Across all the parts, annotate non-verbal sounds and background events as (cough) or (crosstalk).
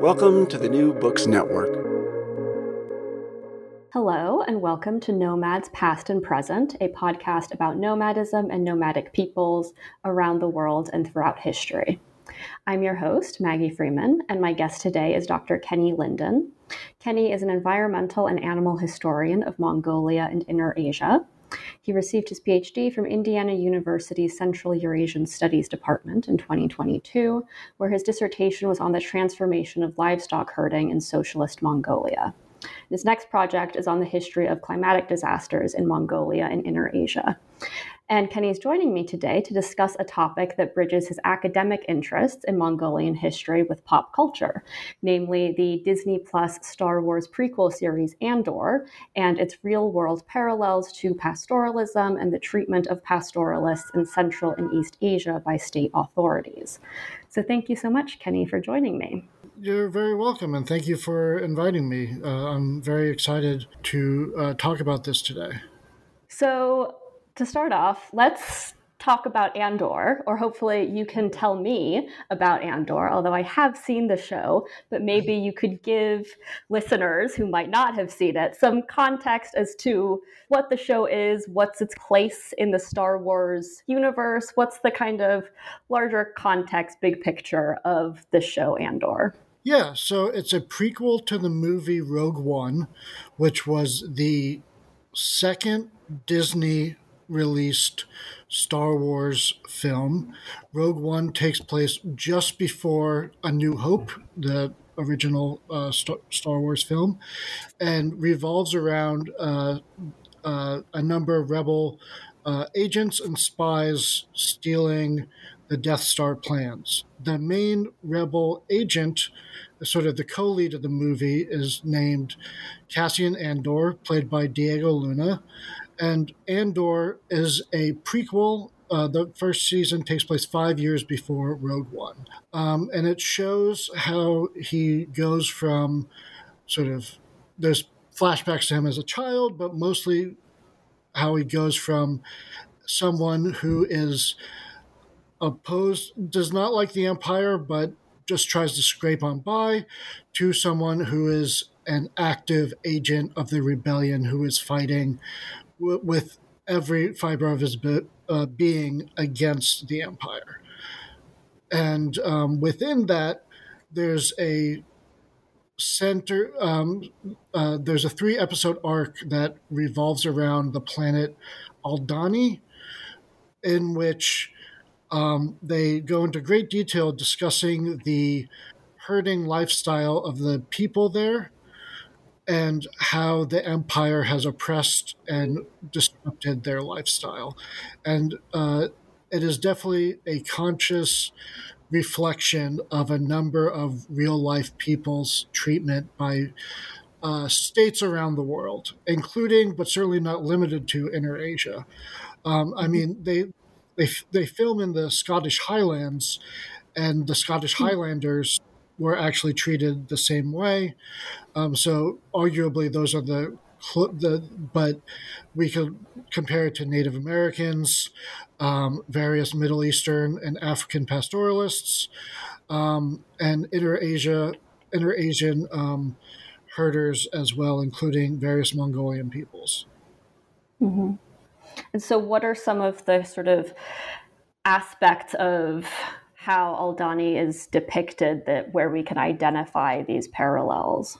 Welcome to the New Books Network. Hello, and welcome to Nomads Past and Present, a podcast about nomadism and nomadic peoples around the world and throughout history. I'm your host, Maggie Freeman, and my guest today is Dr. Kenny Linden. Kenny is an environmental and animal historian of Mongolia and Inner Asia. He received his PhD from Indiana University's Central Eurasian Studies Department in 2022, where his dissertation was on the transformation of livestock herding in socialist Mongolia. His next project is on the history of climatic disasters in Mongolia and Inner Asia. And Kenny is joining me today to discuss a topic that bridges his academic interests in Mongolian history with pop culture, namely the Disney Plus Star Wars prequel series Andor and its real world parallels to pastoralism and the treatment of pastoralists in Central and East Asia by state authorities. So thank you so much, Kenny, for joining me. You're very welcome, and thank you for inviting me. Uh, I'm very excited to uh, talk about this today. So, to start off, let's talk about Andor, or hopefully you can tell me about Andor, although I have seen the show, but maybe you could give listeners who might not have seen it some context as to what the show is, what's its place in the Star Wars universe, what's the kind of larger context, big picture of the show Andor. Yeah, so it's a prequel to the movie Rogue One, which was the second Disney released Star Wars film. Rogue One takes place just before A New Hope, the original uh, Star Wars film, and revolves around uh, uh, a number of rebel uh, agents and spies stealing the Death Star plans. The main rebel agent, sort of the co lead of the movie, is named Cassian Andor, played by Diego Luna and Andor is a prequel. Uh, the first season takes place five years before Rogue One, um, and it shows how he goes from sort of there's flashbacks to him as a child, but mostly how he goes from someone who is opposed, does not like the Empire, but just tries to scrape on by, to someone who is an active agent of the rebellion who is fighting w- with every fiber of his be- uh, being against the empire. And um, within that, there's a center, um, uh, there's a three episode arc that revolves around the planet Aldhani, in which um, they go into great detail discussing the herding lifestyle of the people there and how the empire has oppressed and disrupted their lifestyle. And uh, it is definitely a conscious reflection of a number of real life people's treatment by uh, states around the world, including but certainly not limited to Inner Asia. Um, I mean, they they they film in the Scottish Highlands, and the Scottish hmm. Highlanders were actually treated the same way. Um, so arguably, those are the the but we could compare it to Native Americans, um, various Middle Eastern and African pastoralists, um, and inter Asia, inter Asian um, herders as well, including various Mongolian peoples. Mm-hmm. And so, what are some of the sort of aspects of how Aldhani is depicted that where we can identify these parallels.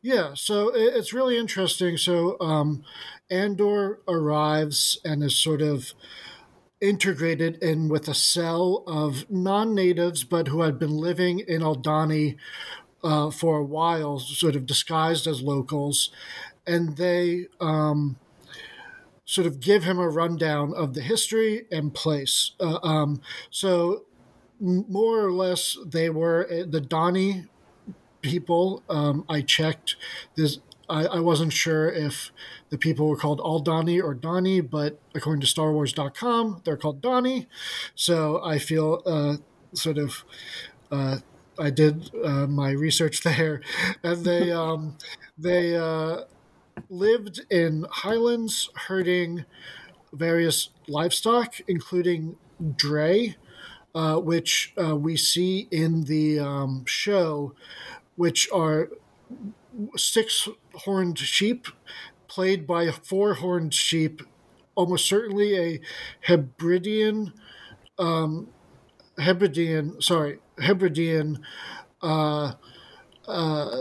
Yeah, so it's really interesting. So um, Andor arrives and is sort of integrated in with a cell of non-natives, but who had been living in Aldhani uh, for a while, sort of disguised as locals, and they um, sort of give him a rundown of the history and place. Uh, um, so more or less, they were uh, the Dhani people. Um, I checked. This I, I, wasn't sure if the people were called Aldhani or Dhani, but according to StarWars.com, they're called Dhani. So I feel uh, sort of. Uh, I did uh, my research (laughs) there, and they (laughs) um, they uh, lived in highlands herding various livestock, including dray, uh, which uh, we see in the um, show, which are six horned sheep played by four horned sheep, almost certainly a Hebridean, um, Hebridean, sorry, Hebridean uh, uh,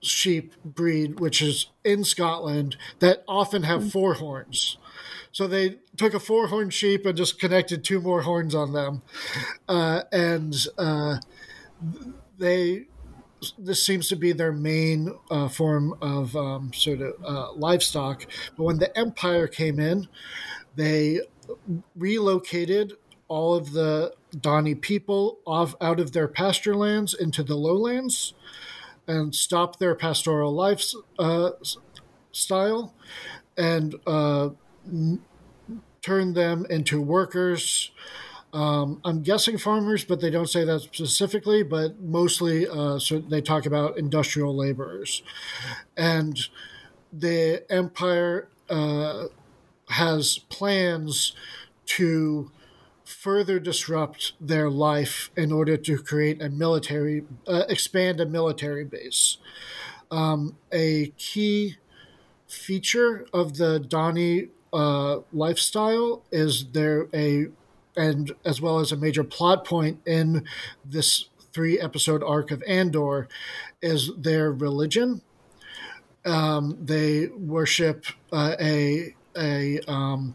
sheep breed, which is in Scotland, that often have four horns. So they took a four horned sheep and just connected two more horns on them. Uh, and uh, they this seems to be their main uh, form of um, sort of uh, livestock. But when the empire came in, they relocated all of the Dhani people off out of their pasture lands into the lowlands and stopped their pastoral lifestyle uh, and turned them into workers um, I'm guessing farmers, but they don't say that specifically. But mostly, uh, so they talk about industrial laborers, and the empire uh, has plans to further disrupt their life in order to create a military, uh, expand a military base. Um, a key feature of the Dhani uh, lifestyle is there a and as well as a major plot point in this three episode arc of Andor is their religion. Um, they worship uh, a a um,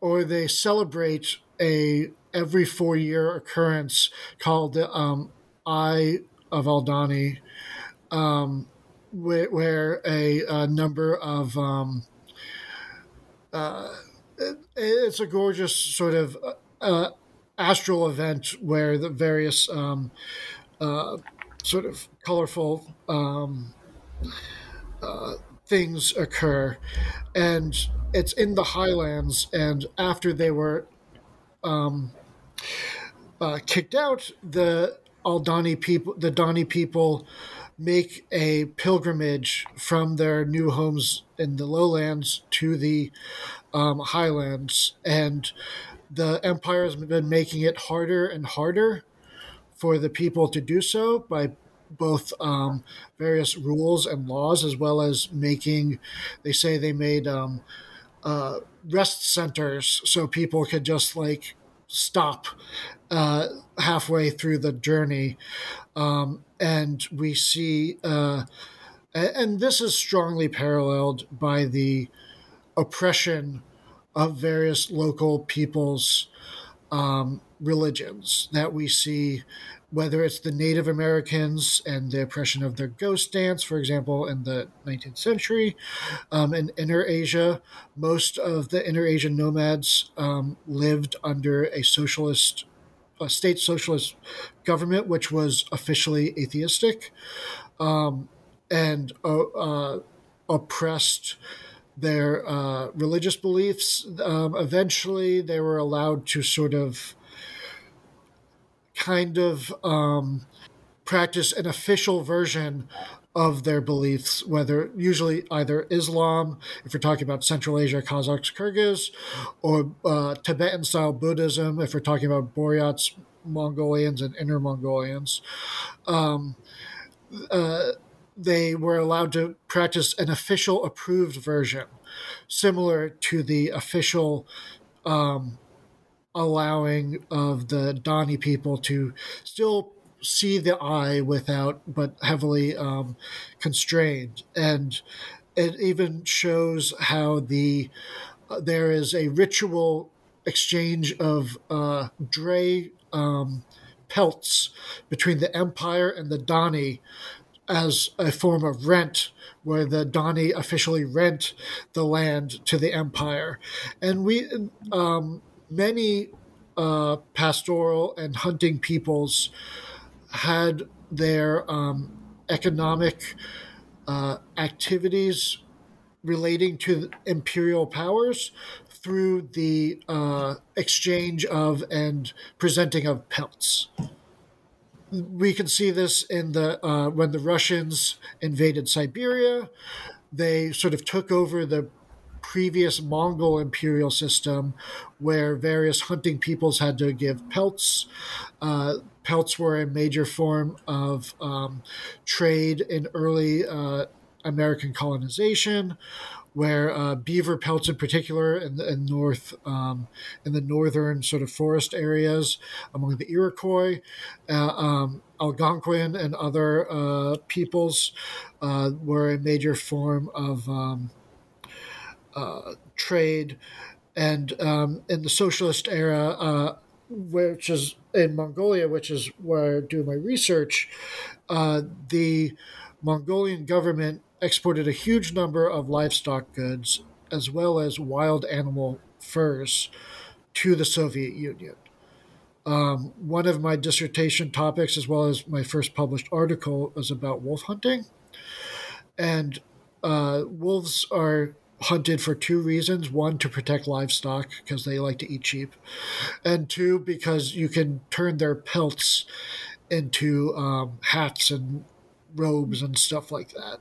or they celebrate a every four year occurrence called the um, Eye of Aldhani, um, where, where a, a, number of uh, it's a gorgeous sort of uh, astral event where the various um, uh, sort of colorful um, uh, things occur, and it's in the highlands. And after they were um, uh, kicked out, the Aldhani people, the Dhani people, make a pilgrimage from their new homes in the lowlands to the um, highlands, and the empire has been making it harder and harder for the people to do so by both um, various rules and laws, as well as making, they say they made um, uh, rest centers so people could just like stop uh, halfway through the journey. Um, and we see, uh, and this is strongly paralleled by the oppression of various local peoples' um, religions that we see, whether it's the Native Americans and the oppression of their ghost dance, for example, in the 19th century. Um, in Inner Asia, most of the Inner Asian nomads um, lived under a socialist, a state socialist government, which was officially atheistic um, and uh, uh, oppressed their uh, religious beliefs. Um, eventually, they were allowed to sort of kind of um, practice an official version of their beliefs, whether usually either Islam, if we're talking about Central Asia, Kazakhs, Kyrgyz, or uh, Tibetan style Buddhism, if we're talking about Buryats, Mongolians, and Inner Mongolians. Um, uh, they were allowed to practice an official approved version, similar to the official um, allowing of the Dhani people to still see the eye without, but heavily um, constrained. And it even shows how the uh, there is a ritual exchange of uh, dray um, pelts between the Empire and the Dhani as a form of rent, where the Dhani officially rent the land to the Empire. And we, um, many uh, pastoral and hunting peoples had their um, economic uh, activities relating to imperial powers through the uh, exchange of and presenting of pelts. We can see this in the uh, when the Russians invaded Siberia. They sort of took over the previous Mongol imperial system, where various hunting peoples had to give pelts. Uh, pelts were a major form of um, trade in early uh, American colonization where uh, beaver pelts in particular in the in north um, in the northern sort of forest areas among the Iroquois, uh, um, Algonquin and other uh, peoples uh, were a major form of um, uh, trade, and um, in the socialist era, uh, which is in Mongolia, which is where I do my research, the Mongolian government exported a huge number of livestock goods as well as wild animal furs to the Soviet Union. Um, one of my dissertation topics, as well as my first published article, was about wolf hunting. And uh, wolves are hunted for two reasons one, to protect livestock because they like to eat sheep, and two, because you can turn their pelts into um, hats and robes and stuff like that.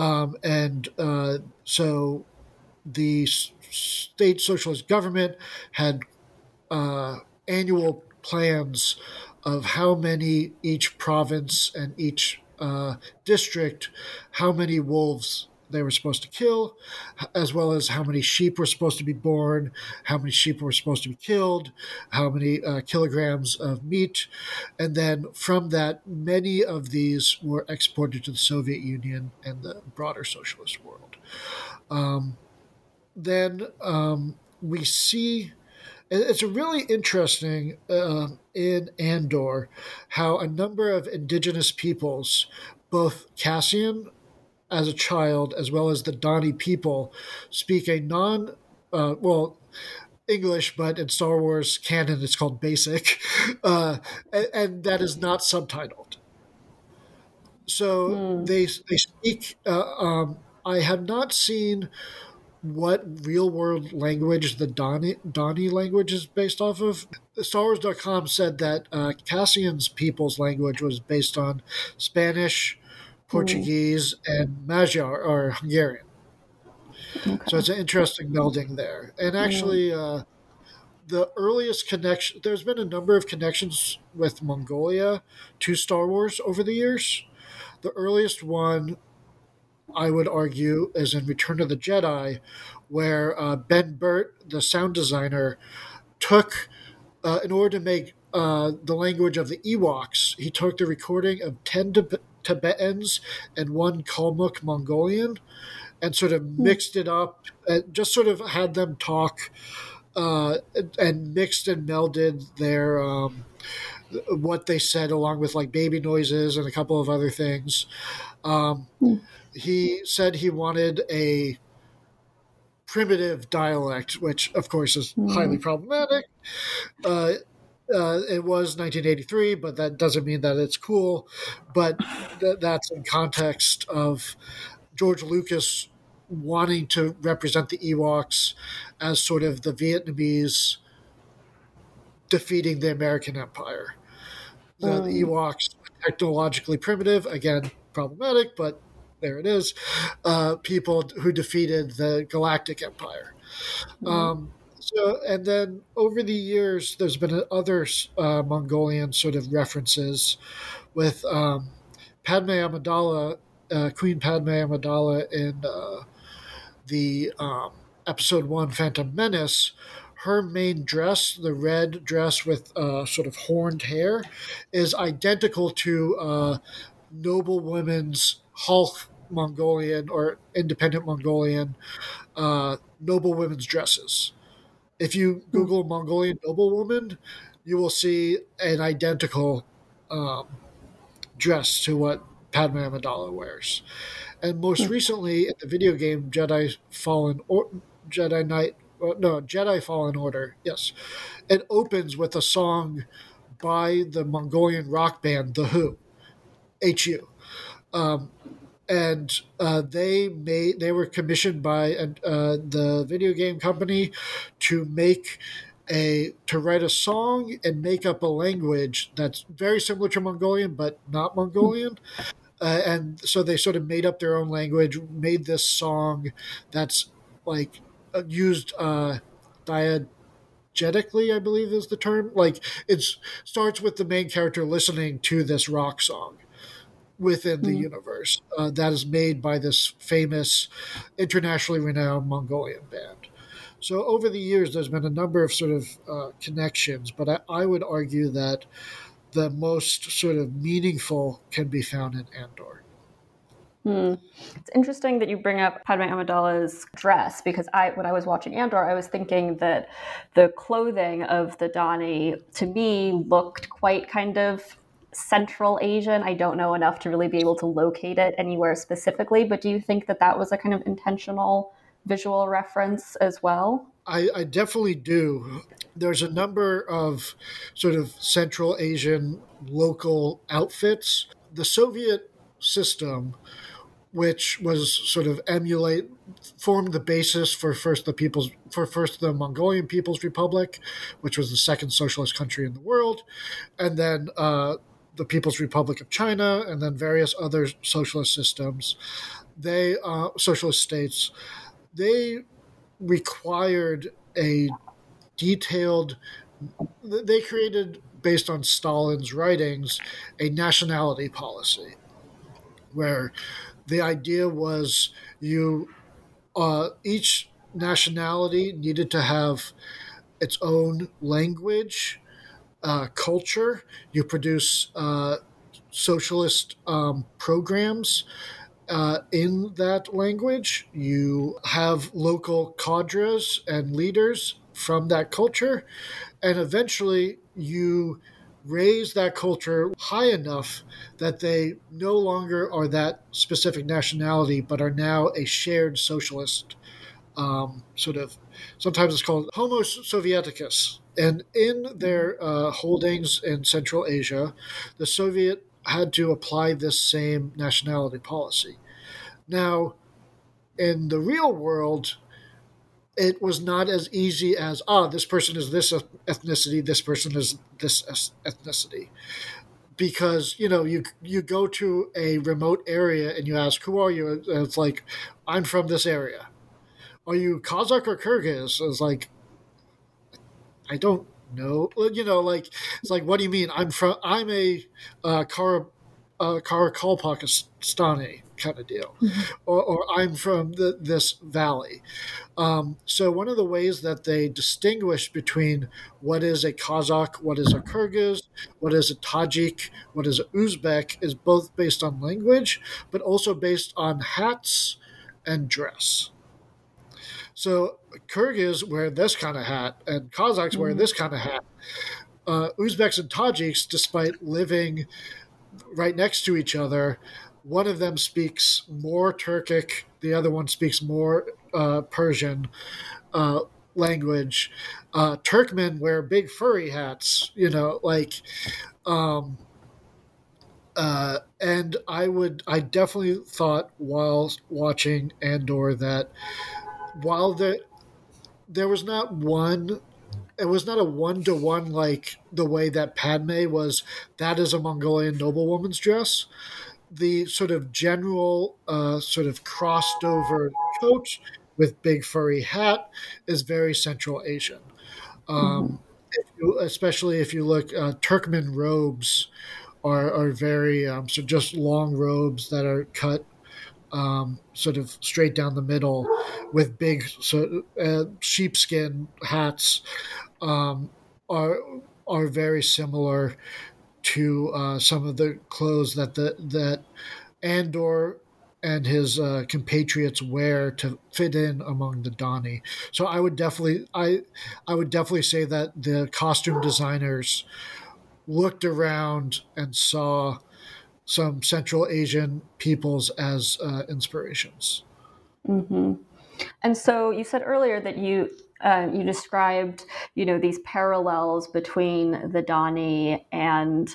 Um, and uh, so the state socialist government had uh, annual plans of how many each province and each uh, district, how many wolves they were supposed to kill, as well as how many sheep were supposed to be born, how many sheep were supposed to be killed, how many uh, kilograms of meat. And then from that, many of these were exported to the Soviet Union and the broader socialist world. Um, then um, we see it's really interesting uh, in Andor how a number of indigenous peoples, both Cassian as a child, as well as the Dhani people, speak a non, uh, well, English, but in Star Wars canon, it's called Basic, (laughs) uh, and, and, that is not subtitled. So mm. they they speak. Uh, um, I have not seen what real world language the Dhani, Dhani language is based off of. StarWars.com said that uh, Cassian's people's language was based on Spanish, Portuguese, and Magyar or Hungarian. Okay. So it's an interesting melding there. And actually, uh, the earliest connection, there's been a number of connections with Mongolia to Star Wars over the years. The earliest one, I would argue, is in Return of the Jedi, where uh, Ben Burtt, the sound designer, took, uh, in order to make uh, the language of the Ewoks, he took the recording of 10 Tibetans and one Kalmuk Mongolian, and sort of hmm. mixed it up and just sort of had them talk uh, and mixed and melded their um, what they said along with like baby noises and a couple of other things. Um, mm. He said he wanted a primitive dialect, which of course is mm. highly problematic. Uh, uh, it was 1983, but that doesn't mean that it's cool. But th- that's in context of George Lucas wanting to represent the Ewoks as sort of the Vietnamese defeating the American Empire. The, um. the Ewoks, technologically primitive, again, problematic, but there it is. Uh, people who defeated the Galactic Empire. Mm. Um, so, and then over the years, there's been other uh, Mongolian sort of references with um, Padme Amidala, uh, Queen Padme Amidala in uh, the um, episode one Phantom Menace. her main dress, the red dress with uh, sort of horned hair, is identical to uh, noble women's Khalkh Mongolian or independent Mongolian uh, noble women's dresses. If you Google Mongolian noblewoman, you will see an identical um, dress to what Padme Amidala wears. And most recently, in the video game Jedi Fallen or Jedi Knight, uh, no Jedi Fallen Order, yes, it opens with a song by the Mongolian rock band The Who, HU. Um, and uh, they made they were commissioned by uh, the video game company to make a to write a song and make up a language that's very similar to Mongolian but not Mongolian. Uh, and so they sort of made up their own language, made this song that's like uh, used uh, diegetically, I believe is the term. Like it starts with the main character listening to this rock song within the mm. universe uh, that is made by this famous, internationally renowned Mongolian band. So over the years, there's been a number of sort of uh, connections, but I, I, would argue that the most sort of meaningful can be found in Andor. Hmm. It's interesting that you bring up Padme Amidala's dress because I, when I was watching Andor, I was thinking that the clothing of the Dhani to me looked quite kind of Central Asian. I don't know enough to really be able to locate it anywhere specifically, but do you think that that was a kind of intentional visual reference as well? I, I, definitely do. There's a number of sort of Central Asian local outfits. The Soviet system, which was sort of emulate, formed the basis for first the people's for first the Mongolian People's Republic, which was the second socialist country in the world, and then uh, the People's Republic of China, and then various other socialist systems. They uh, socialist states they required a detailed they created based on Stalin's writings a nationality policy where the idea was you uh, each nationality needed to have its own language uh, culture you produce uh, socialist um, programs uh, in that language. You have local cadres and leaders from that culture, and eventually you raise that culture high enough that they no longer are that specific nationality, but are now a shared socialist um, sort of. Sometimes it's called Homo Sovieticus. And in their uh, holdings in Central Asia, the Soviet had to apply this same nationality policy. Now, in the real world, it was not as easy as ah, this person is this ethnicity, this person is this ethnicity, because you know you you go to a remote area and you ask who are you, and it's like I'm from this area. Are you Kazakh or Kyrgyz? It's like I don't know. You know, like it's like what do you mean? I'm from. I'm a uh, Kara uh, Karakalpakistani kind of deal, mm-hmm. or, or, I'm from the, this valley. Um, so one of the ways that they distinguish between what is a Kazakh, what is a Kyrgyz, what is a Tajik, what is a Uzbek is both based on language, but also based on hats and dress. So Kyrgyz wear this kind of hat, and Kazakhs mm-hmm. wear this kind of hat. Uh, Uzbeks and Tajiks, despite living right next to each other, one of them speaks more Turkic, the other one speaks more uh, Persian uh, language. Uh, Turkmen wear big furry hats, you know, like, um, uh, and I would, I definitely thought while watching Andor that while the, there was not one it was not a one to one like the way that Padme was. That is a Mongolian noblewoman's dress the sort of general uh, sort of crossed over coat with big furry hat is very Central Asian. Um, if you, especially if you look, uh, Turkmen robes are, are very um, so just long robes that are cut um, sort of straight down the middle with big so, uh, sheepskin hats um, are are very similar to uh, some of the clothes that the that Andor and his uh, compatriots wear to fit in among the Dhani. So I would definitely I I would definitely say that the costume designers looked around and saw some Central Asian peoples as uh, inspirations. Mm-hmm. And so you said earlier that you uh, you described you know these parallels between the Dhani and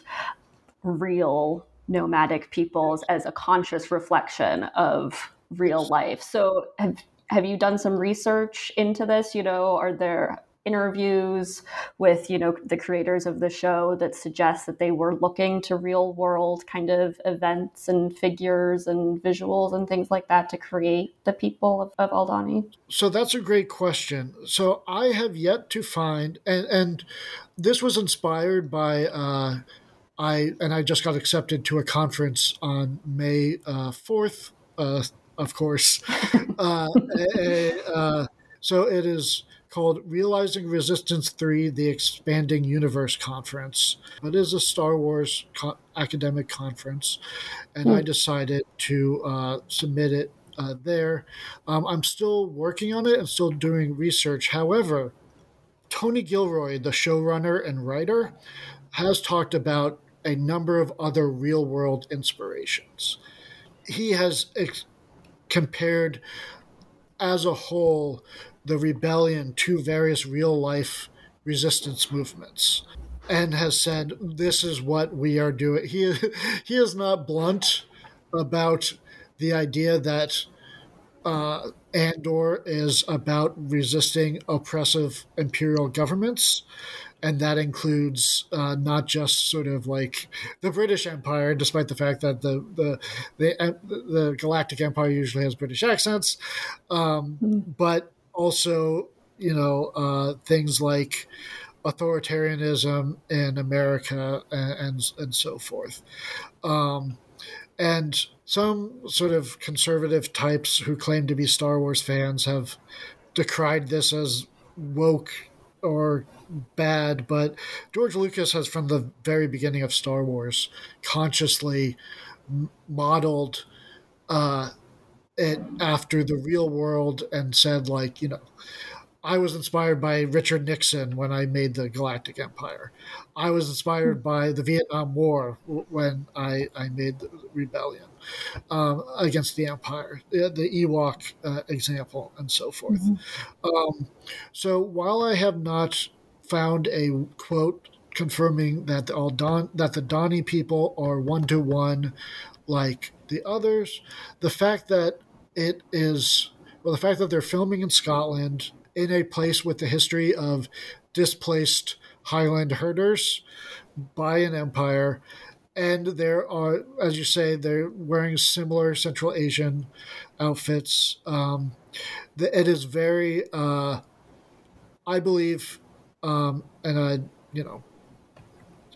real nomadic peoples as a conscious reflection of real life. So have have you done some research into this? You know, are there interviews with you know the creators of the show that suggest that they were looking to real world kind of events and figures and visuals and things like that to create the people of, of Aldhani? So that's a great question. So I have yet to find, and, and this was inspired by. Uh, I and I just got accepted to a conference on May uh, fourth, uh, of course. (laughs) uh, uh, so it is called Realizing Resistance 3 The Expanding Universe Conference. It is a Star Wars co- academic conference, and mm. I decided to uh, submit it uh, there. Um, I'm still working on it and still doing research. However, Tony Gilroy, the showrunner and writer, has talked about a number of other real world inspirations. He has ex- compared as a whole the rebellion to various real life resistance movements and has said this is what we are doing he he is not blunt about the idea that uh, Andor is about resisting oppressive imperial governments and that includes uh, not just sort of like the British Empire, despite the fact that the the the, the Galactic Empire usually has British accents, um, mm-hmm. but also you know uh, things like authoritarianism in America and and, and so forth. Um, and some sort of conservative types who claim to be Star Wars fans have decried this as woke or bad, but George Lucas has, from the very beginning of Star Wars, consciously modeled uh, it after the real world and said, like, you know, I was inspired by Richard Nixon when I made the Galactic Empire. I was inspired by the Vietnam War when I, I made the rebellion um, against the Empire, the, the Ewok uh, example, and so forth. Mm-hmm. Um, so while I have not found a quote confirming that the Aldon, that the Dhani people are one to one like the others, the fact that it is well, the fact that they're filming in Scotland in a place with the history of displaced Highland herders by an empire and there are, as you say, they're wearing similar Central Asian outfits. Um, it is very, uh, I believe, um, and I, you know,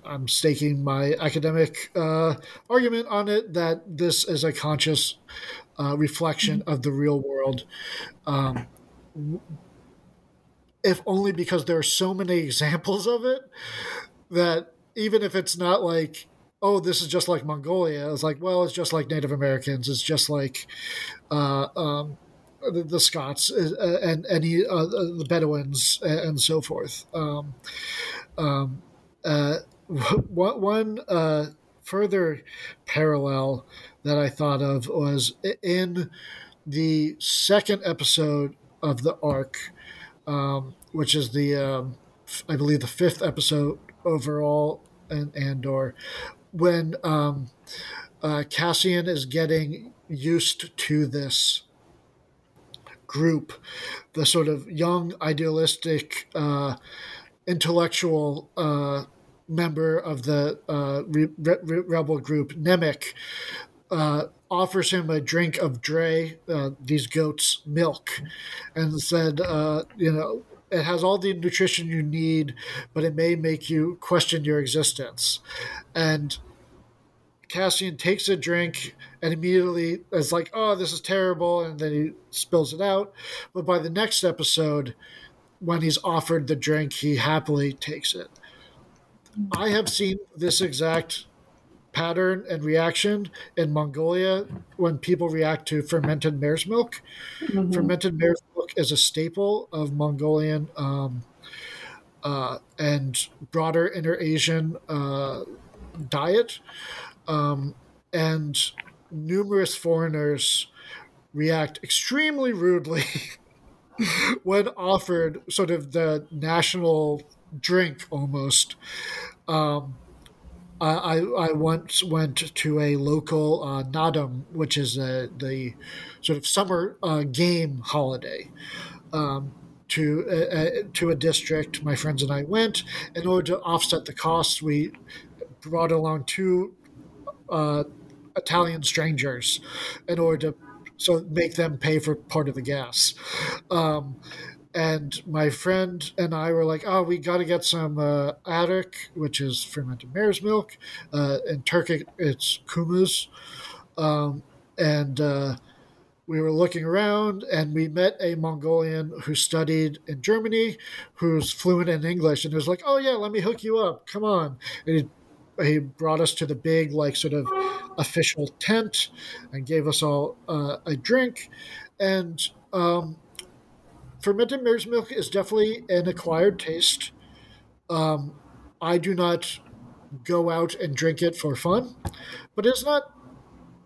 I'm staking my academic uh, argument on it that this is a conscious uh, reflection of the real world. Um, if only because there are so many (laughs) examples of it that even if it's not like oh, this is just like Mongolia. It's like, well, it's just like Native Americans. It's just like uh, um, the, the, Scots uh, and any uh, the Bedouins and so forth. Um, um, uh, (laughs) one uh, further parallel that I thought of was in the second episode of the arc, um, which is the um, I believe the fifth episode overall in Andor, when um, uh, Cassian is getting used to this group, the sort of young, idealistic, uh, intellectual uh, member of the uh, re- re- rebel group, Nemik, uh, offers him a drink of dray, uh, these goats' milk, and said, you know, it has all the nutrition you need, but it may make you question your existence. And Cassian takes a drink and immediately is like, "Oh, this is terrible," and then he spills it out. But by the next episode, when he's offered the drink, he happily takes it. I have seen this exact pattern and reaction in Mongolia when people react to fermented mare's milk. Mm-hmm. Fermented mare's milk is a staple of Mongolian um, uh, and broader Inner Asian uh, diet. Um, and numerous foreigners react extremely rudely (laughs) when offered sort of the national drink almost. Um, I, I once went to a local uh, Naadam, which is a, the sort of summer uh, game holiday. Um, to uh, to a district, my friends and I went. In order to offset the costs, we brought along two uh, Italian strangers in order to so make them pay for part of the gas. Um, and my friend and I were like, "Oh, we got to get some uh, airag, which is fermented mare's milk. Uh, in Turkic, it's kumuz." Um, and uh, we were looking around, and we met a Mongolian who studied in Germany, who's fluent in English, and was like, "Oh yeah, let me hook you up. Come on." And he he brought us to the big like sort of official tent and gave us all uh, a drink and um, fermented mare's milk is definitely an acquired taste um, i do not go out and drink it for fun but it's not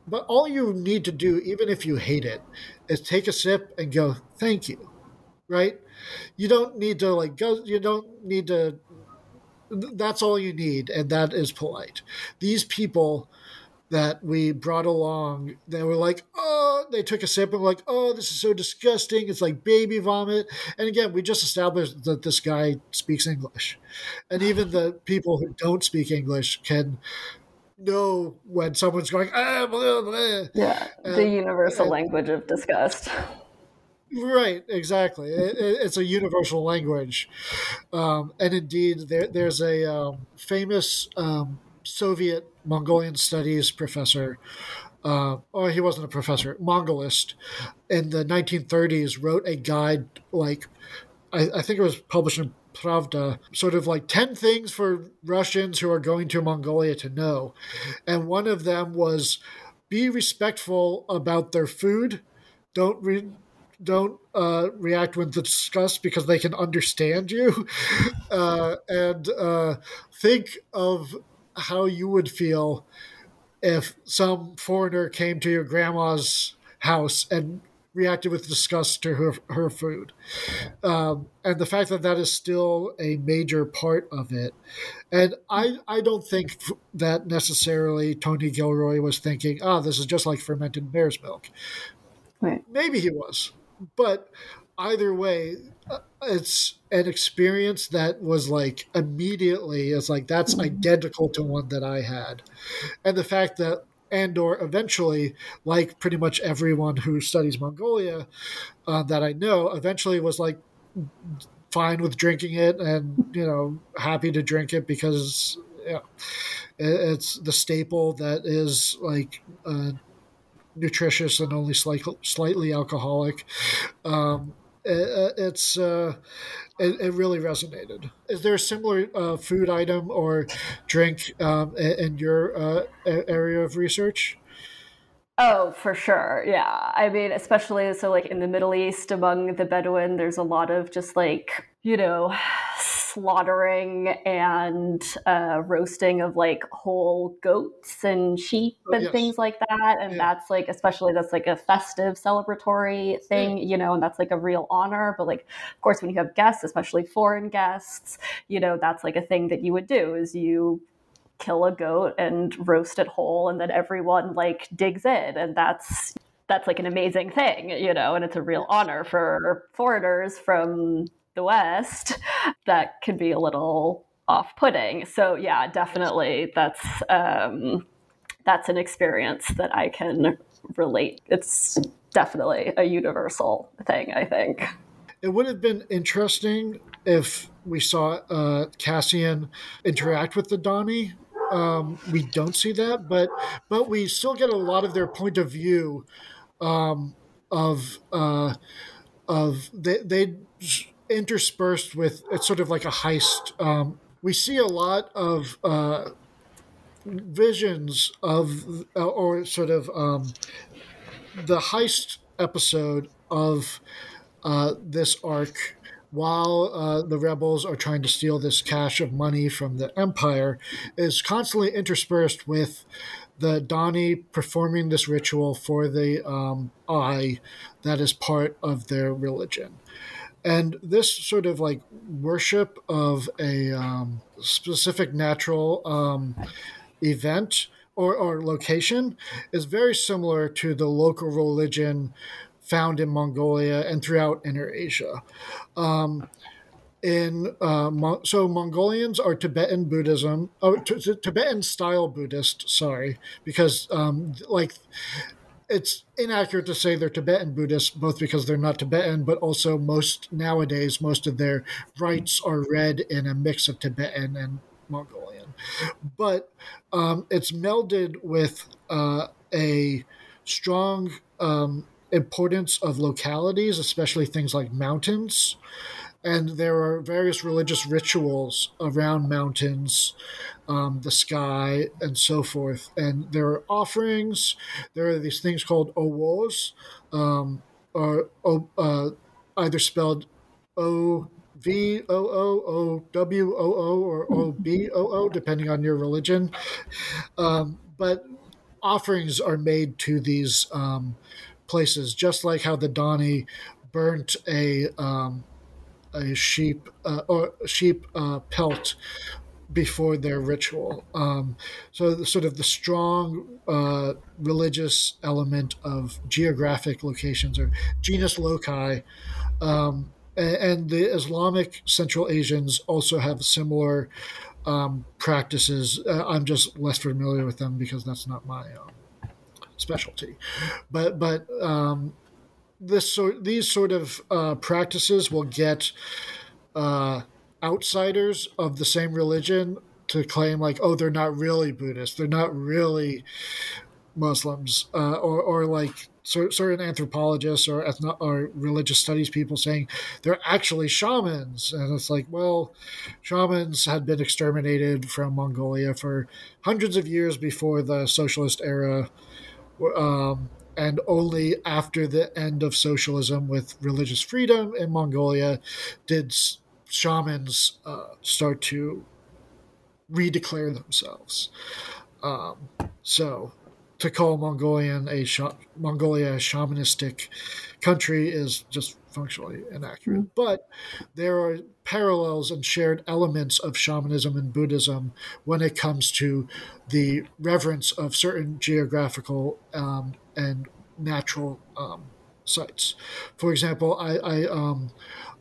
but all you need to do even if you hate it is take a sip and go thank you right you don't need to like go you don't need to that's all you need, and that is polite. These people that we brought along, they were like, oh, they took a sip and were like, oh, this is so disgusting. It's like baby vomit. And again, we just established that this guy speaks English. And even the people who don't speak English can know when someone's going, ah, blah, blah. Yeah, and, the universal and, language of disgust. Right, exactly. It, it's a universal language, um, and indeed, there, there's a um, famous um, Soviet Mongolian studies professor. Uh, oh, he wasn't a professor, Mongolist, in the 1930s wrote a guide like I, I think it was published in Pravda, sort of like 10 things for Russians who are going to Mongolia to know. And one of them was be respectful about their food. Don't don't uh, react when disgust because they can understand you, (laughs) uh, and uh, think of how you would feel if some foreigner came to your grandma's house and reacted with disgust to her her food, um, and the fact that that is still a major part of it, and I I don't think that necessarily Tony Gilroy was thinking, ah, oh, this is just like fermented mare's milk. Right. Maybe he was, but either way, uh, it's an experience that was like immediately it's like that's mm-hmm. identical to one that I had, and the fact that Andor eventually, like pretty much everyone who studies Mongolia uh, that I know, eventually was like fine with drinking it and you know happy to drink it because yeah, it's the staple that is like. Uh, nutritious and only slightly slightly alcoholic. Um, it's uh, it, it, really resonated. Is there a similar uh, food item or drink um, in your uh, area of research? Oh, for sure. Yeah. I mean, especially so like in the Middle East among the Bedouin, there's a lot of just like, you know, slaughtering and uh, roasting of like whole goats and sheep oh, and yes. things like that. And yeah. that's like, especially that's like a festive celebratory thing, yeah. you know, and that's like a real honor. But like, of course, when you have guests, especially foreign guests, you know, that's like a thing that you would do is you kill a goat and roast it whole and then everyone like digs in and that's that's like an amazing thing you know and it's a real honor for foreigners from the west that can be a little off-putting. So yeah definitely that's um that's an experience that i can relate. It's definitely a universal thing i think. It would have been interesting if we saw uh, Cassian interact with the Dhani. Um, we don't see that, but but we still get a lot of their point of view um, of uh, of they they interspersed with it's sort of like a heist. Um, we see a lot of uh, visions of uh, or sort of um, the heist episode of uh, this arc while uh, the rebels are trying to steal this cache of money from the empire is constantly interspersed with the Dhani performing this ritual for the um, eye that is part of their religion. And this sort of like worship of a um, specific natural um, event or, or location is very similar to the local religion found in Mongolia and throughout Inner Asia. Um, in uh, so Mongolians are Tibetan Buddhism, oh, t- t- Tibetan style Buddhist. Sorry, because um, like it's inaccurate to say they're Tibetan Buddhists, both because they're not Tibetan, but also most nowadays most of their rites are read in a mix of Tibetan and Mongolian. But um, it's melded with uh, a strong um, importance of localities, especially things like mountains. And there are various religious rituals around mountains, um, the sky, and so forth. And there are offerings. There are these things called owos, um, or uh, either spelled O V O O O W O O or O B O O, depending on your religion. Um, but offerings are made to these um, places, just like how the Dhani burnt a um, a sheep uh, or sheep uh, pelt before their ritual. Um, so, the, sort of the strong uh, religious element of geographic locations or genius loci. Um, and, the Islamic Central Asians also have similar um, practices. Uh, I'm just less familiar with them because that's not my um, specialty. But but um, this sort these sort of uh, practices will get uh, outsiders of the same religion to claim like, oh, they're not really Buddhist, they're not really Muslims, uh, or or like certain anthropologists or ethno- or religious studies people saying they're actually shamans. And it's like well shamans had been exterminated from mongolia for hundreds of years before the socialist era um, and only after the end of socialism with religious freedom in Mongolia did shamans uh, start to redeclare themselves. Um, so to call Mongolian a sh- Mongolia a shamanistic country is just functionally inaccurate. Mm-hmm. But there are parallels and shared elements of shamanism and Buddhism when it comes to the reverence of certain geographical um, and natural um, sites. For example, I, I um,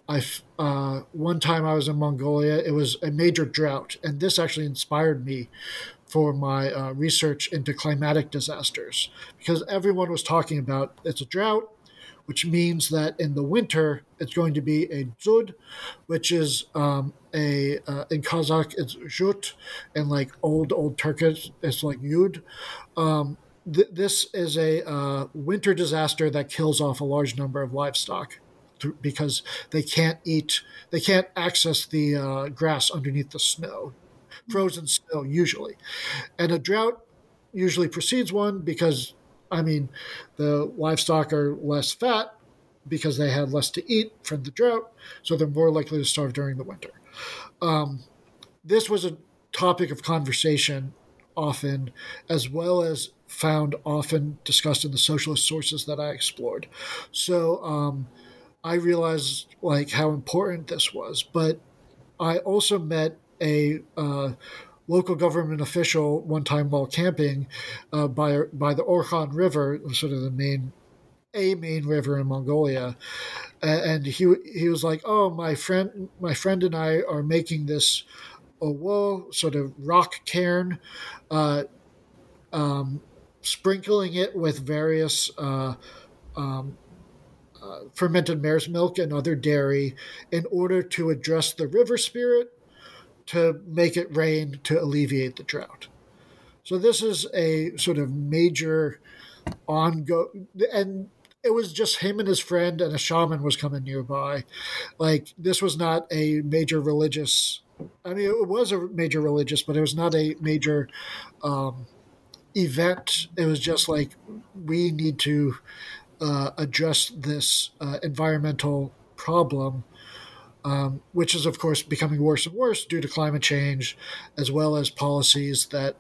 I uh, one time I was in Mongolia. It was a major drought, and this actually inspired me for my uh, research into climatic disasters because everyone was talking about it's a drought, which means that in the winter it's going to be a dzud, which is um, a uh, in Kazakh it's zhut, and like old old Turkish it's like yud. Um, th- this is a uh, winter disaster that kills off a large number of livestock because they can't eat, they can't access the uh, grass underneath the snow frozen snow usually. And a drought usually precedes one because, I mean, the livestock are less fat because they had less to eat from the drought, so they're more likely to starve during the winter. Um, this was a topic of conversation often, as well as found often discussed in the socialist sources that I explored. So um, I realized like how important this was, but I also met a uh, local government official one time while camping uh, by by the Orkhon River, sort of the main a main river in Mongolia, and he he was like, "Oh, my friend, my friend and I are making this owo sort of rock cairn." Uh, um, sprinkling it with various uh, um, uh, fermented mare's milk and other dairy in order to address the river spirit to make it rain to alleviate the drought. So this is a sort of major ongoing, and it was just him and his friend, and a shaman was coming nearby. Like this was not a major religious. I mean, it was a major religious, but it was not a major um, event. It was just like we need to uh, address this uh, environmental problem um, which is, of course, becoming worse and worse due to climate change, as well as policies that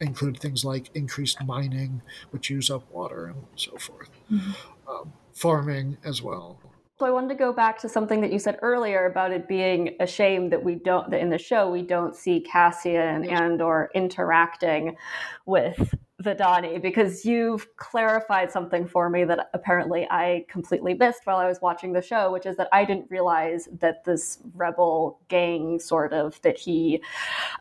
include things like increased mining, which use up water and so forth, mm-hmm. um, farming as well. So I wanted to go back to something that you said earlier about it being a shame that we don't that in the show we don't see Cassian Andor interacting with the Dhani because you've clarified something for me that apparently I completely missed while I was watching the show, which is that I didn't realize that this rebel gang sort of that he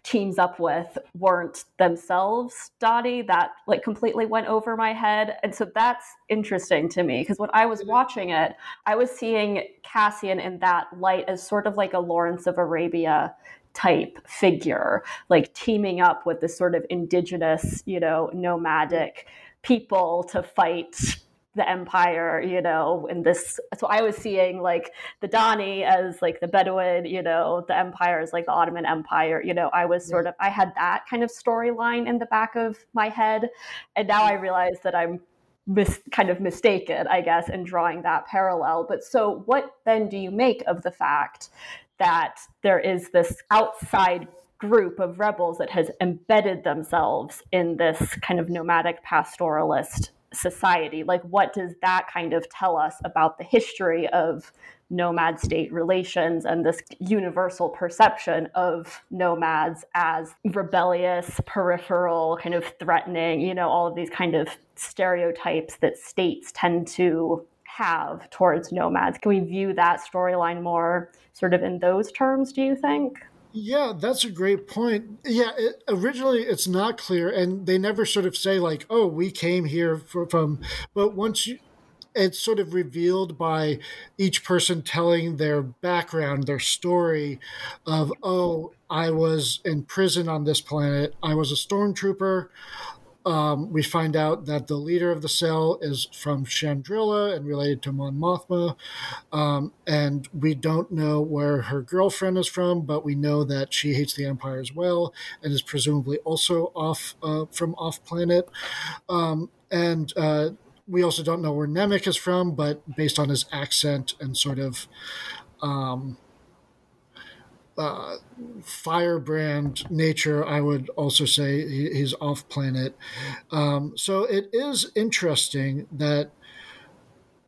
teams up with weren't themselves Dhani. That like completely went over my head. And so that's interesting to me because when I was watching it, I was seeing Cassian in that light as sort of like a Lawrence of Arabia type figure, like teaming up with this sort of indigenous, you know, nomadic people to fight the empire, you know, in this. So I was seeing like the Dhani as like the Bedouin, you know, the empire as like the Ottoman Empire, you know. I was sort of, I had that kind of storyline in the back of my head. And now I realize that I'm mis- kind of mistaken, I guess, in drawing that parallel. But so what then do you make of the fact that there is this outside group of rebels that has embedded themselves in this kind of nomadic pastoralist society. Like, what does that kind of tell us about the history of nomad state relations and this universal perception of nomads as rebellious, peripheral, kind of threatening, you know, all of these kind of stereotypes that states tend to have towards nomads. Can we view that storyline more sort of in those terms, do you think? Yeah, that's a great point. Yeah, it, originally it's not clear, and they never sort of say like, "Oh, we came here for, from," but once you, it's sort of revealed by each person telling their background, their story of, "Oh, I was in prison on this planet. I was a stormtrooper. Um, we find out that the leader of the cell is from Chandrila and related to Mon Mothma. Um, and we don't know where her girlfriend is from, but we know that she hates the Empire as well and is presumably also off uh, from off planet. Um, and uh, we also don't know where Nemik is from, but based on his accent and sort of um, uh, firebrand nature, I would also say he's off planet. Um, so it is interesting that,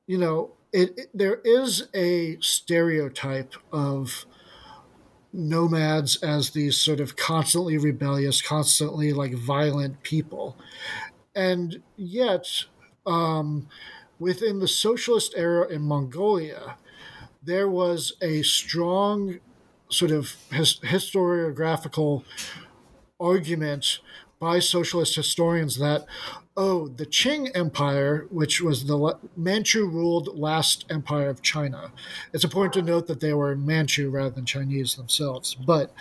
you know, it, it, there is a stereotype of nomads as these sort of constantly rebellious, constantly like violent people. And yet, um, within the socialist era in Mongolia, there was a strong sort of his, historiographical argument by socialist historians that oh the qing empire which was the manchu ruled last empire of china. It's important to note that they were manchu rather than chinese themselves. But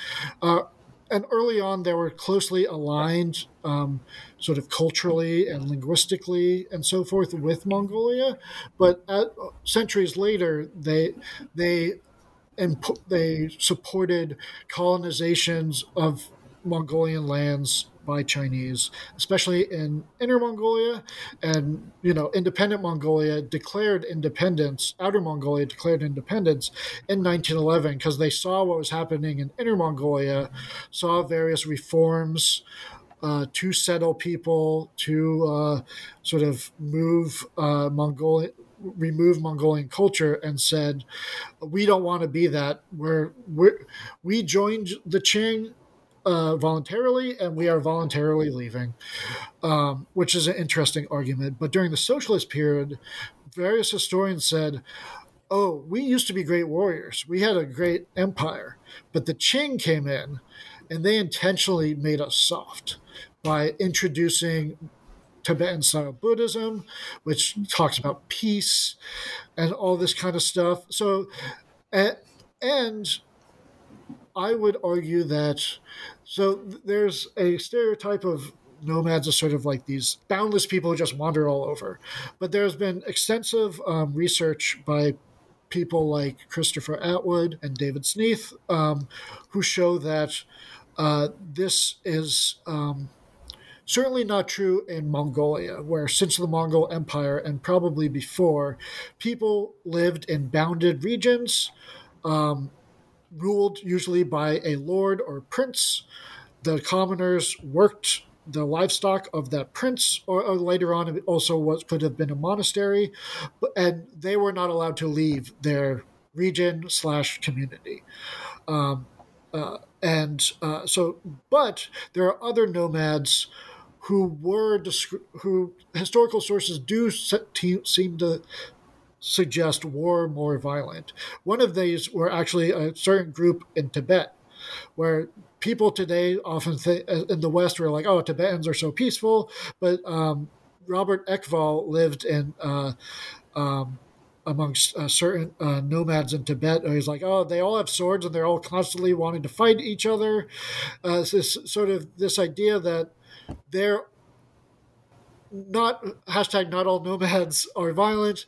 uh, and early on they were closely aligned um, sort of culturally and linguistically and so forth with mongolia. But at, centuries later they they and they supported colonizations of Mongolian lands by Chinese, especially in Inner Mongolia, and you know, independent Mongolia declared independence. Outer Mongolia declared independence in 1911 because they saw what was happening in Inner Mongolia, saw various reforms. Uh, to settle people, to uh, sort of move uh, Mongolia, remove Mongolian culture and said, "We don't want to be that. We're, we're we joined the Qing uh, voluntarily, and we are voluntarily leaving," um, which is an interesting argument. But during the socialist period, various historians said. Oh, we used to be great warriors. We had a great empire. But the Qing came in and they intentionally made us soft by introducing Tibetan style Buddhism, which talks about peace and all this kind of stuff. So, and I would argue that so there's a stereotype of nomads as sort of like these boundless people who just wander all over. But there's been extensive um, research by people like Christopher Atwood and David Sneath um, who show that uh, this is um, certainly not true in Mongolia, where since the Mongol Empire and probably before, people lived in bounded regions, um, ruled usually by a lord or prince. The commoners worked the livestock of that prince, or, or, later on, it also was could have been a monastery, but, and they were not allowed to leave their region slash community. Um, uh, and uh, so, but there are other nomads who were who historical sources do seem to suggest were more violent. One of these were actually a certain group in Tibet, where people today often think in the West were like, "Oh, Tibetans are so peaceful," but um, Robert Ekvall lived in. Uh, um, amongst uh, certain uh, nomads in Tibet. He's like, oh, they all have swords and they're all constantly wanting to fight each other. Uh, this sort of this idea that they're not hashtag not all nomads are violent,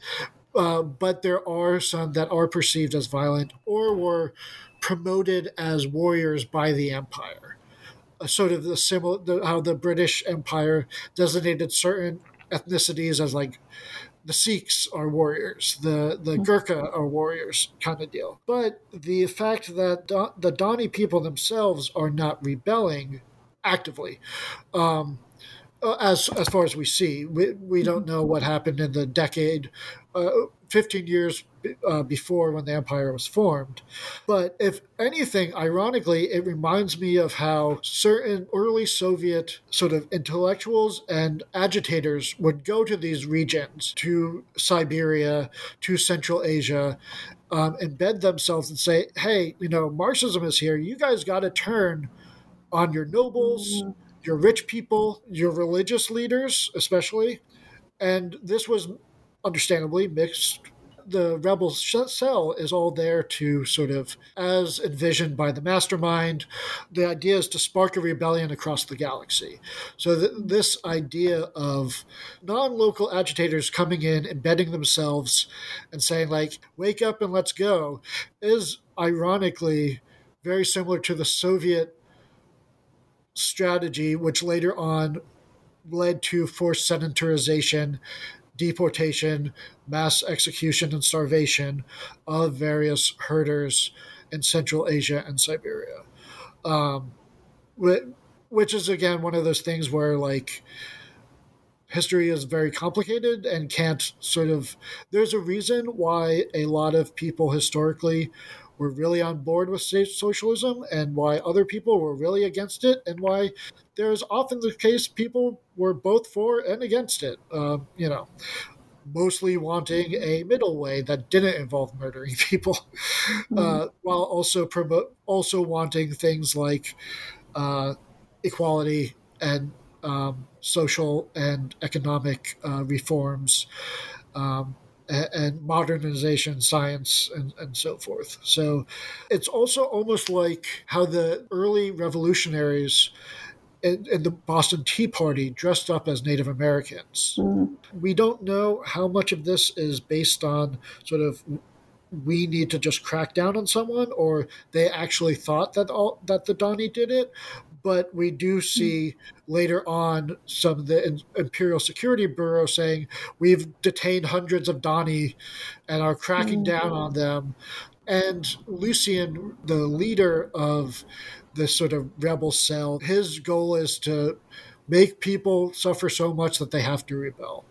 uh, but there are some that are perceived as violent or were promoted as warriors by the empire. Uh, sort of the similar the, how the British Empire designated certain ethnicities as like the Sikhs are warriors, the the hmm. Gurkha are warriors, kind of deal. But the fact that the Dhani people themselves are not rebelling actively, um, uh, as as far as we see, we we don't know what happened in the decade, uh, fifteen years uh, before when the empire was formed. But if anything, ironically, it reminds me of how certain early Soviet sort of intellectuals and agitators would go to these regions, to Siberia, to Central Asia, um, embed themselves and say, hey, you know, Marxism is here. You guys got to turn on your nobles, mm-hmm. your rich people, your religious leaders, especially. And this was understandably mixed the rebel cell is all there to sort of, as envisioned by the mastermind, the idea is to spark a rebellion across the galaxy. So th- this idea of non-local agitators coming in, embedding themselves, and saying like, "Wake up and let's go," is ironically very similar to the Soviet strategy, which later on led to forced sedentarization deportation, mass execution, and starvation of various herders in Central Asia and Siberia. Um, which is, again, one of those things where, like, history is very complicated and can't sort of. There's a reason why a lot of people historically were really on board with socialism and why other people were really against it and why there's often the case people were both for and against it uh, you know mostly wanting a middle way that didn't involve murdering (laughs) people mm-hmm. uh, while also promote also wanting things like uh, equality and um, social and economic uh, reforms um, and modernization, science, and, and so forth. So it's also almost like how the early revolutionaries in, in the Boston Tea Party dressed up as Native Americans. Mm. We don't know how much of this is based on sort of we need to just crack down on someone, or they actually thought that all that the Dhani did it. But we do see later on some of the Imperial Security Bureau saying we've detained hundreds of Dhani and are cracking mm-hmm. down on them. And Lucian, the leader of this sort of rebel cell, his goal is to make people suffer so much that they have to rebel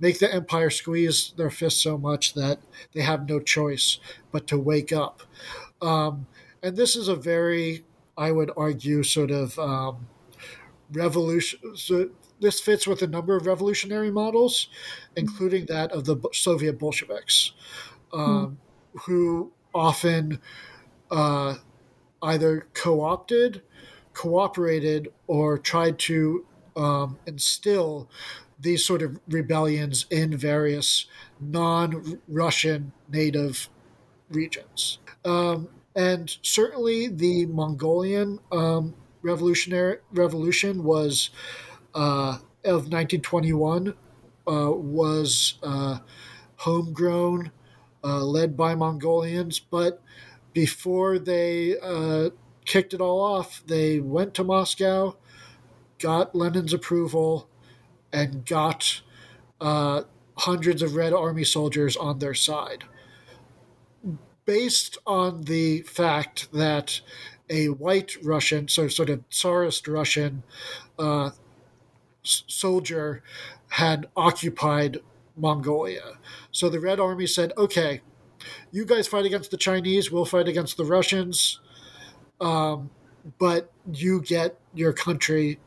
make the empire squeeze their fists so much that they have no choice but to wake up. Um, and this is a very, I would argue, sort of um, revolution. So this fits with a number of revolutionary models, including that of the Soviet Bolsheviks, um, hmm. who often uh, either co opted, cooperated, or tried to um, instill these sort of rebellions in various non-Russian native regions. Um, and certainly the Mongolian um, revolutionary revolution was uh, of 1921 uh, was uh, homegrown, uh, led by Mongolians, but before they uh, kicked it all off, they went to Moscow, got Lenin's approval, and got uh, hundreds of Red Army soldiers on their side. Based on the fact that a white Russian, so sort of Tsarist Russian uh, soldier had occupied Mongolia. So the Red Army said, okay, you guys fight against the Chinese, we'll fight against the Russians, um, but you get your country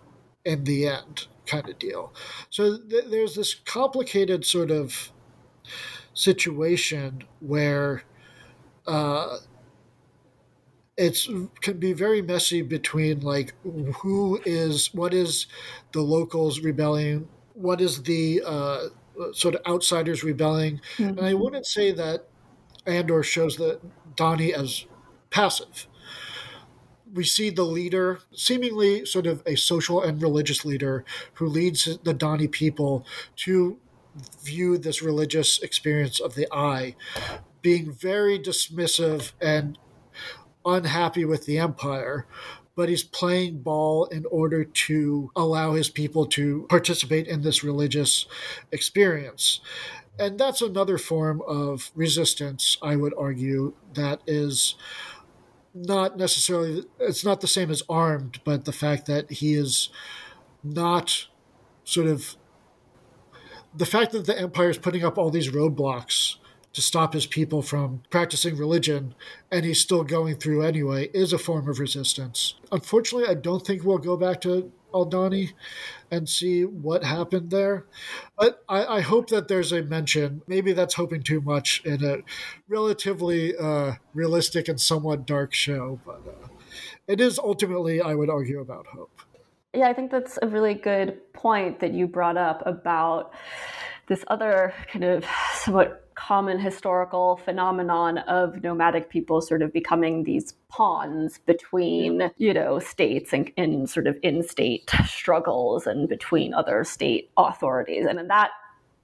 in the end, kind of deal. So th- there's this complicated sort of situation where uh, it's can be very messy between like who is what is the locals rebelling what is the uh, sort of outsiders rebelling. Mm-hmm. and i wouldn't say that andor shows that Dhani as passive. We see the leader seemingly sort of a social and religious leader who leads the Dhani people to view this religious experience of the eye being very dismissive and unhappy with the empire, but he's playing ball in order to allow his people to participate in this religious experience. And that's another form of resistance, I would argue, that is not necessarily, it's not the same as armed, but the fact that he is not sort of the fact that the empire is putting up all these roadblocks to stop his people from practicing religion, and he's still going through anyway, is a form of resistance. Unfortunately, I don't think we'll go back to Aldhani and see what happened there. But I, I, hope that there's a mention. Maybe that's hoping too much in a relatively uh, realistic and somewhat dark show, but uh, it is ultimately, I would argue, about hope. Yeah, I think that's a really good point that you brought up about this other kind of somewhat common historical phenomenon of nomadic people sort of becoming these pawns between you know states and in sort of in-state struggles and between other state authorities. And in that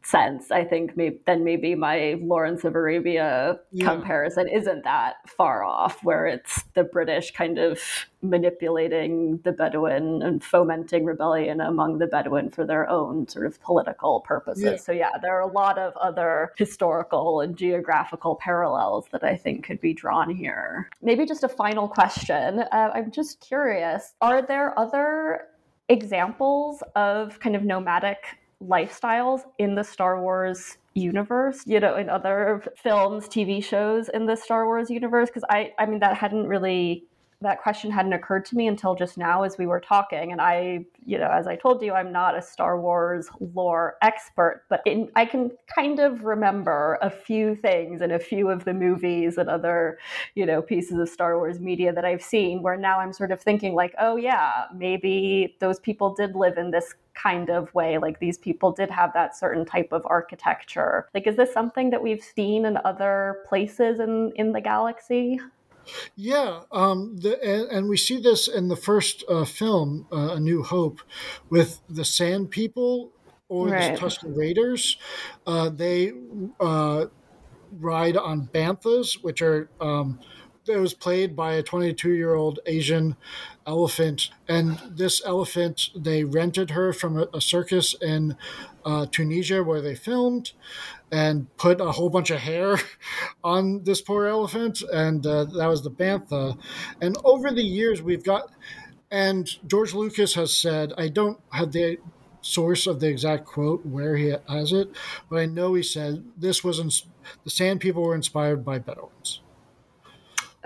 sense, I think maybe, then maybe my Lawrence of Arabia yeah. comparison isn't that far off, where it's the British kind of manipulating the Bedouin and fomenting rebellion among the Bedouin for their own sort of political purposes. Yeah. So, yeah, there are a lot of other historical and geographical parallels that I think could be drawn here. Maybe just a final question. Uh, I'm just curious are there other examples of kind of nomadic lifestyles in the Star Wars universe, you know, in other films, TV shows in the Star Wars universe? Because I, I mean, that hadn't really that question hadn't occurred to me until just now as we were talking. And I, you know, as I told you, I'm not a Star Wars lore expert, but in, I can kind of remember a few things in a few of the movies and other, you know, pieces of Star Wars media that I've seen where now I'm sort of thinking, like, oh, yeah, maybe those people did live in this kind of way. Like these people did have that certain type of architecture. Like, is this something that we've seen in other places in, in the galaxy? Yeah, um, the, and, and, we see this in the first uh, film, uh, A New Hope, with the Sand People or right. the Tusken Raiders. Uh, they uh, ride on banthas, which are um, it was played by a 22 year old Asian elephant, and this elephant they rented her from a, a circus in uh, Tunisia where they filmed, and put a whole bunch of hair (laughs) on this poor elephant, and uh, that was the bantha. And over the years, we've got, and George Lucas has said, I don't have the source of the exact quote where he has it, but I know he said this was ins- the Sand People were inspired by Bedouins.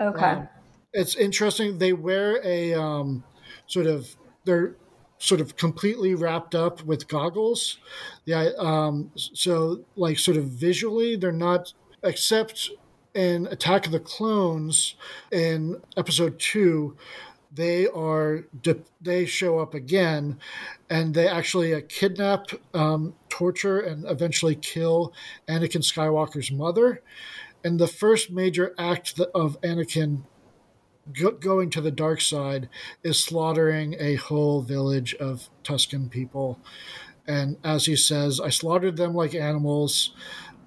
Okay. Um, it's interesting. They wear a um, sort of they're sort of completely wrapped up with goggles. Yeah, um, so like sort of visually, they're not except in Attack of the Clones in Episode Two. They are they show up again, and they actually uh, kidnap, um, torture, and eventually kill Anakin Skywalker's mother. And the first major act of Anakin go- going to the dark side is slaughtering a whole village of Tusken people. And as he says, I slaughtered them like animals,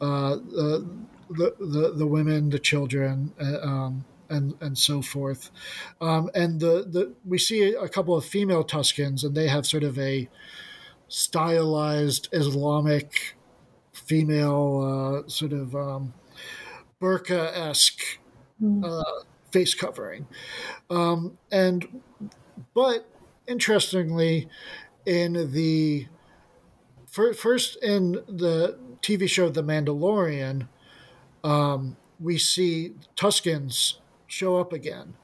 uh, the, the, the, the women, the children, uh, um, and, and so forth. Um, and the, the, we see a couple of female Tuskens, and they have sort of a stylized Islamic female uh, sort of um, burqa esque uh, face covering. Um, and but interestingly, in the first in the TV show The Mandalorian, um, we see Tuskens show up again.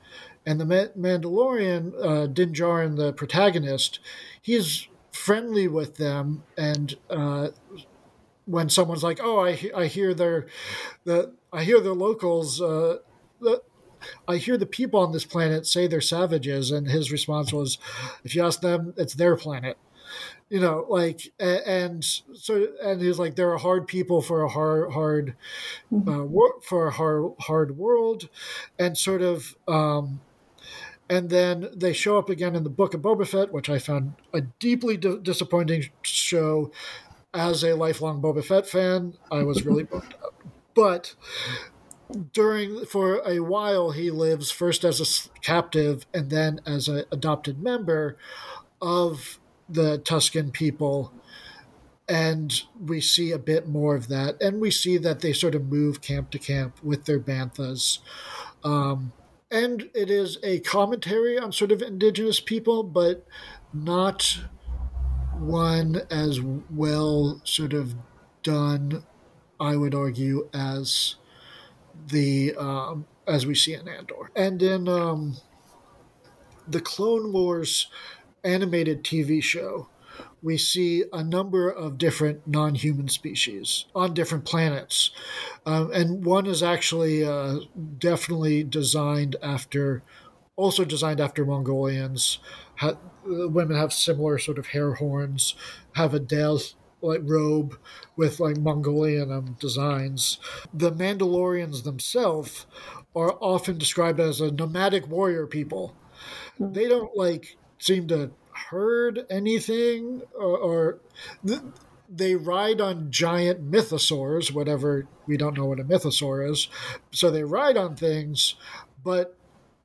And the Mandalorian, uh, Din Djarin, the protagonist, he's friendly with them and uh, when someone's like, "Oh, I I hear their the I hear the locals uh, I hear the people on this planet say they're savages," and his response was, "If you ask them, it's their planet." You know, like, and so, and he's like, "There are hard people for a hard, hard, uh, for a hard, hard world," and sort of. Um, and then they show up again in the book of Boba Fett, which I found a deeply di- disappointing show as a lifelong Boba Fett fan, I was really (laughs) bummed out. But during for a while, he lives first as a captive and then as an adopted member of the Tusken people. And we see a bit more of that. And we see that they sort of move camp to camp with their banthas. Um, and it is a commentary on sort of indigenous people, but not one as well sort of done, I would argue, as the um, as we see in Andor and in um, the Clone Wars animated TV show. We see a number of different non human species on different planets. Um, and one is actually uh, definitely designed after, also designed after Mongolians. Ha- women have similar sort of hair horns, have a dais like robe with like Mongolian um, designs. The Mandalorians themselves are often described as a nomadic warrior people. They don't like seem to herd anything or, or th- they ride on giant mythosaurs, whatever we don't know what a mythosaur is. So they ride on things, but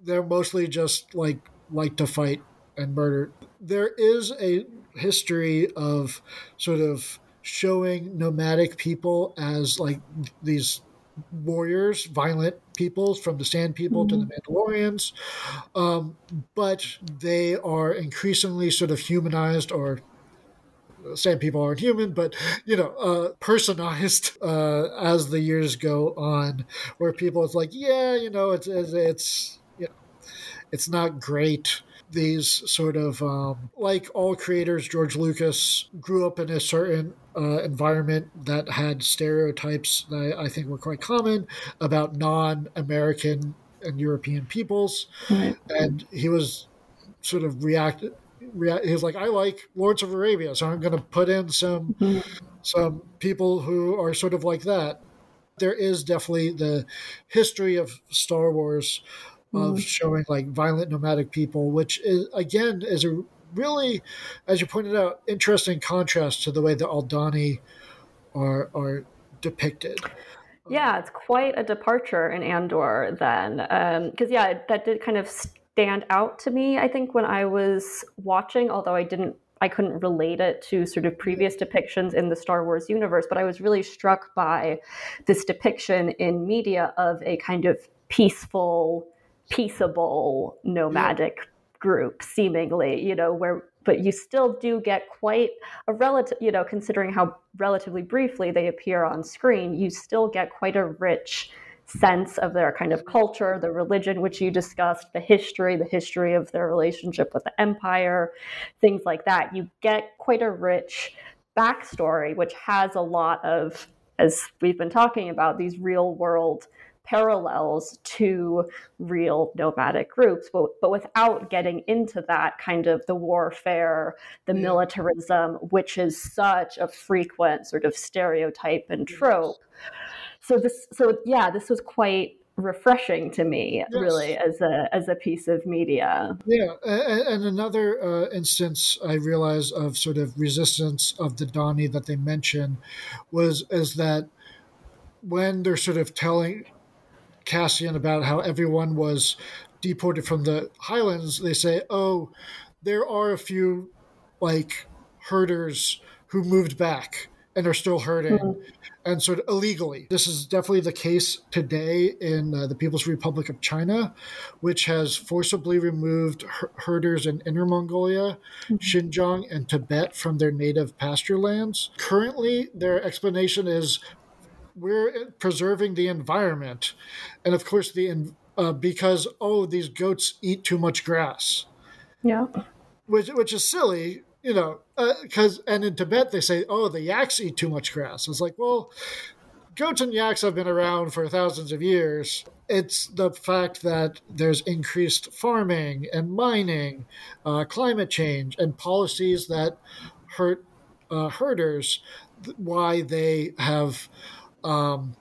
they're mostly just like like to fight and murder. There is a history of sort of showing nomadic people as like these warriors, violent peoples from the Sand People mm-hmm. to the mm-hmm. Mandalorians, um, but they are increasingly sort of humanized or sand people aren't human, but you know, uh, personized (laughs) uh, as the years go on, where people it's like, yeah, you know, it's it's, it's you know, it's not great these sort of um, like all creators george lucas grew up in a certain uh, environment that had stereotypes that I, think were quite common about non-american and european peoples right. and he was sort of reacted rea- he was like i like Lawrence of Arabia so i'm going to put in some mm-hmm. some people who are sort of like that there is definitely the history of star wars of mm. showing like violent nomadic people, which is again is a really, as you pointed out, interesting contrast to the way the Aldhani are are depicted. Yeah, it's quite a departure in Andor then, because um, yeah, that did kind of stand out to me. I think when I was watching, although I didn't I couldn't relate it to sort of previous depictions in the Star Wars universe, but I was really struck by this depiction in media of a kind of peaceful peaceable nomadic yeah. group seemingly you know where but you still do get quite a relative you know considering how relatively briefly they appear on screen you still get quite a rich sense of their kind of culture the religion which you discussed the history the history of their relationship with the empire things like that you get quite a rich backstory which has a lot of as we've been talking about these real world parallels to real nomadic groups, but, but without getting into that kind of the warfare, the yeah. militarism, which is such a frequent sort of stereotype and trope. So this, so yeah, this was quite refreshing to me, Yes. really, as a as a piece of media. Yeah, and, another uh, instance I realized of sort of resistance of the Dhani that they mention was is that when they're sort of telling Cassian about how everyone was deported from the highlands, they say, "Oh, there are a few like herders who moved back and are still herding." And sort of illegally. This is definitely the case today in uh, the People's Republic of China, which has forcibly removed her- herders in Inner Mongolia, Xinjiang, and Tibet from their native pasture lands. Currently, their explanation is we're preserving the environment, and of course, the uh, because oh, these goats eat too much grass, Yeah. which which is silly, you know, because and in Tibet they say oh, the yaks eat too much grass. It's like well, goats and yaks have been around for thousands of years. It's the fact that there's increased farming and mining, uh, climate change, and policies that hurt uh, herders. th- Why they have um,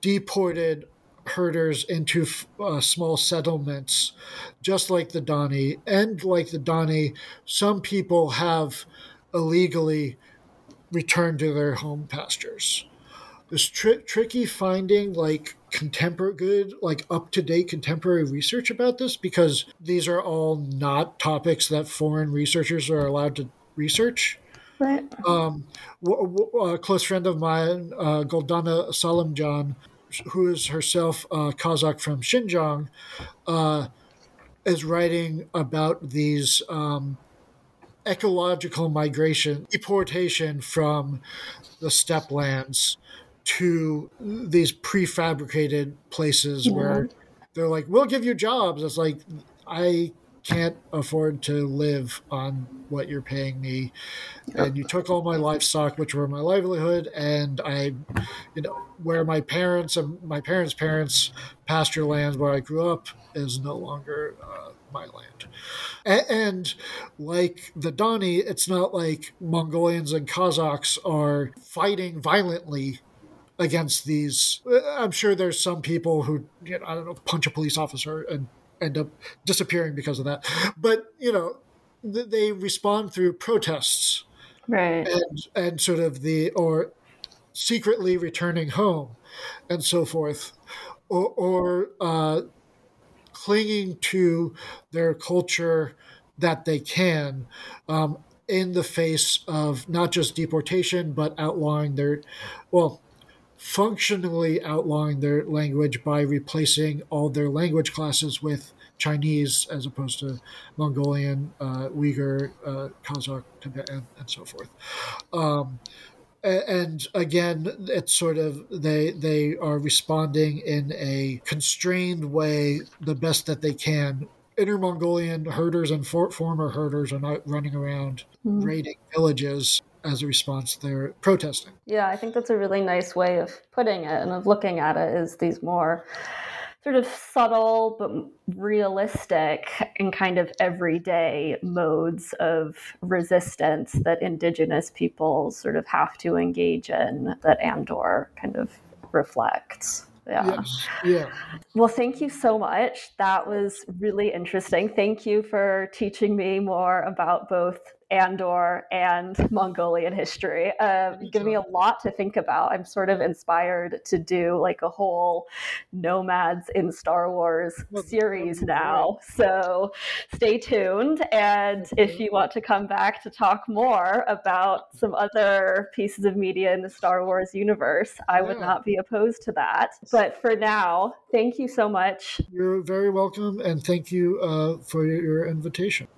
deported herders into uh, small settlements, just like the Dhani. And like the Dhani, some people have illegally returned to their home pastures. This tri- tricky finding like contemporary, good, like up to date contemporary research about this because these are all not topics that foreign researchers are allowed to research Right. um, w- w- a close friend of mine, uh, Goldana Salamjan, who is herself a Kazakh from Xinjiang, uh, is writing about these um, ecological migration, deportation from the steppe lands to these prefabricated places where they're like, "We'll give you jobs." It's like I can't afford to live on what you're paying me. And you took all my livestock which were my livelihood and i you know where my parents and my parents parents pasture lands where i grew up is no longer uh, my land. A- and like the Dhani, it's not like Mongolians and Kazakhs are fighting violently against these. I'm sure there's some people who, you know, I don't know, punch a police officer and end up disappearing because of that. But, you know, th- they respond through protests Right. and and sort of the or secretly returning home and so forth or, or uh, clinging to their culture that they can um, in the face of not just deportation but outlawing their well functionally outlawing their language by replacing all their language classes with Chinese as opposed to Mongolian, uh, Uyghur, uh, Kazakh, Tibetan, and so forth. Um, and again, it's sort of they they are responding in a constrained way, the best that they can. Inner Mongolian herders and for, former herders are not running around raiding villages as a response to their protesting. Yeah, I think that's a really nice way of putting it and of looking at it is these more sort of subtle but realistic and kind of everyday modes of resistance that indigenous peoples sort of have to engage in that Andor kind of reflects. Yeah. Yes, yeah. Well, thank you so much. That was really interesting. Thank you for teaching me more about both Andor and Mongolian history. Uh, give me a lot to think about. I'm sort of inspired to do like a whole Nomads in Star Wars series now. So stay tuned. And if you want to come back to talk more about some other pieces of media in the Star Wars universe, I would Yeah. not be opposed to that. But for now, thank you so much. You're very welcome, and thank you uh, for your invitation.